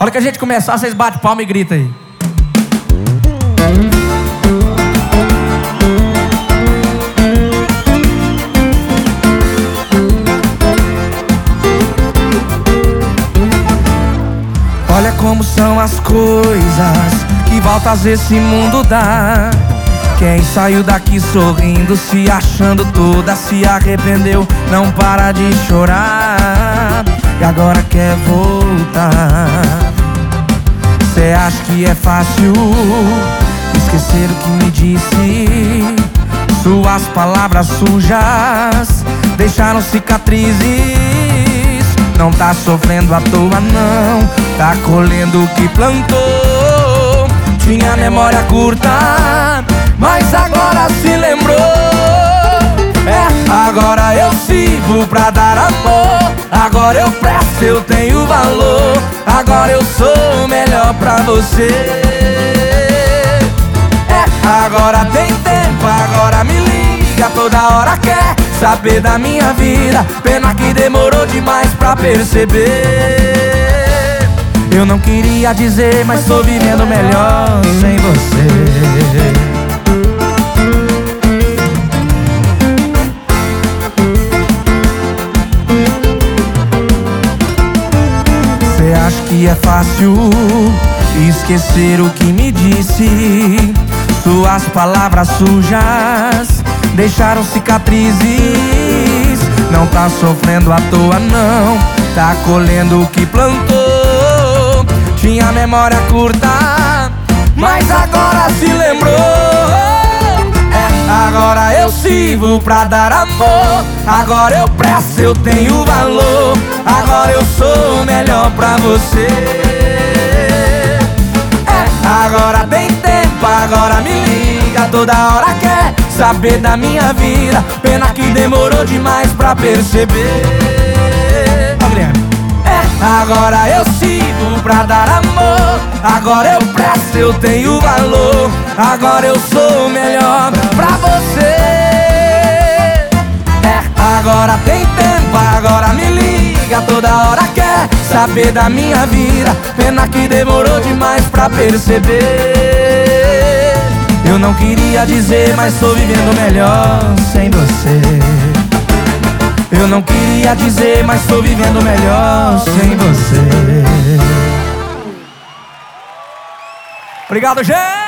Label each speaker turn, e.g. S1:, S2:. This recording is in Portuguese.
S1: A hora que a gente começar, vocês batem palma e gritam aí. Olha como são as coisas que voltas esse mundo dá. Quem saiu daqui sorrindo, se achando toda, se arrependeu, não para de chorar. E agora quer voltar. Cê acha que é fácil esquecer o que me disse? Suas palavras sujas deixaram cicatrizes. Não tá sofrendo à toa, não, tá colhendo o que plantou. Tinha memória curta, mas agora sirvo pra dar amor. Agora eu presto, eu tenho valor. Agora eu sou melhor pra você. É, agora tem tempo, agora me liga. Toda hora quer saber da minha vida. Pena que demorou demais pra perceber. Eu não queria dizer, mas tô vivendo melhor sem você. Que é fácil esquecer o que me disse? Suas palavras sujas deixaram cicatrizes. Não tá sofrendo à toa, não. Tá colhendo o que plantou. Tinha memória curta, mas agora eu sirvo pra dar amor. Agora eu presto, eu tenho valor. Agora eu sou melhor pra você. É, agora tem tempo, agora me liga. Toda hora quer saber da minha vida. Pena que demorou demais pra perceber. É, agora eu sirvo pra dar amor. Agora eu presto, eu tenho valor. Agora eu sou melhor pra você. Agora tem tempo, agora me liga. Toda hora quer saber da minha vida. Pena que demorou demais pra perceber. Eu não queria dizer, mas tô vivendo melhor sem você. Eu não queria dizer, mas tô vivendo melhor sem você. Obrigado, gente!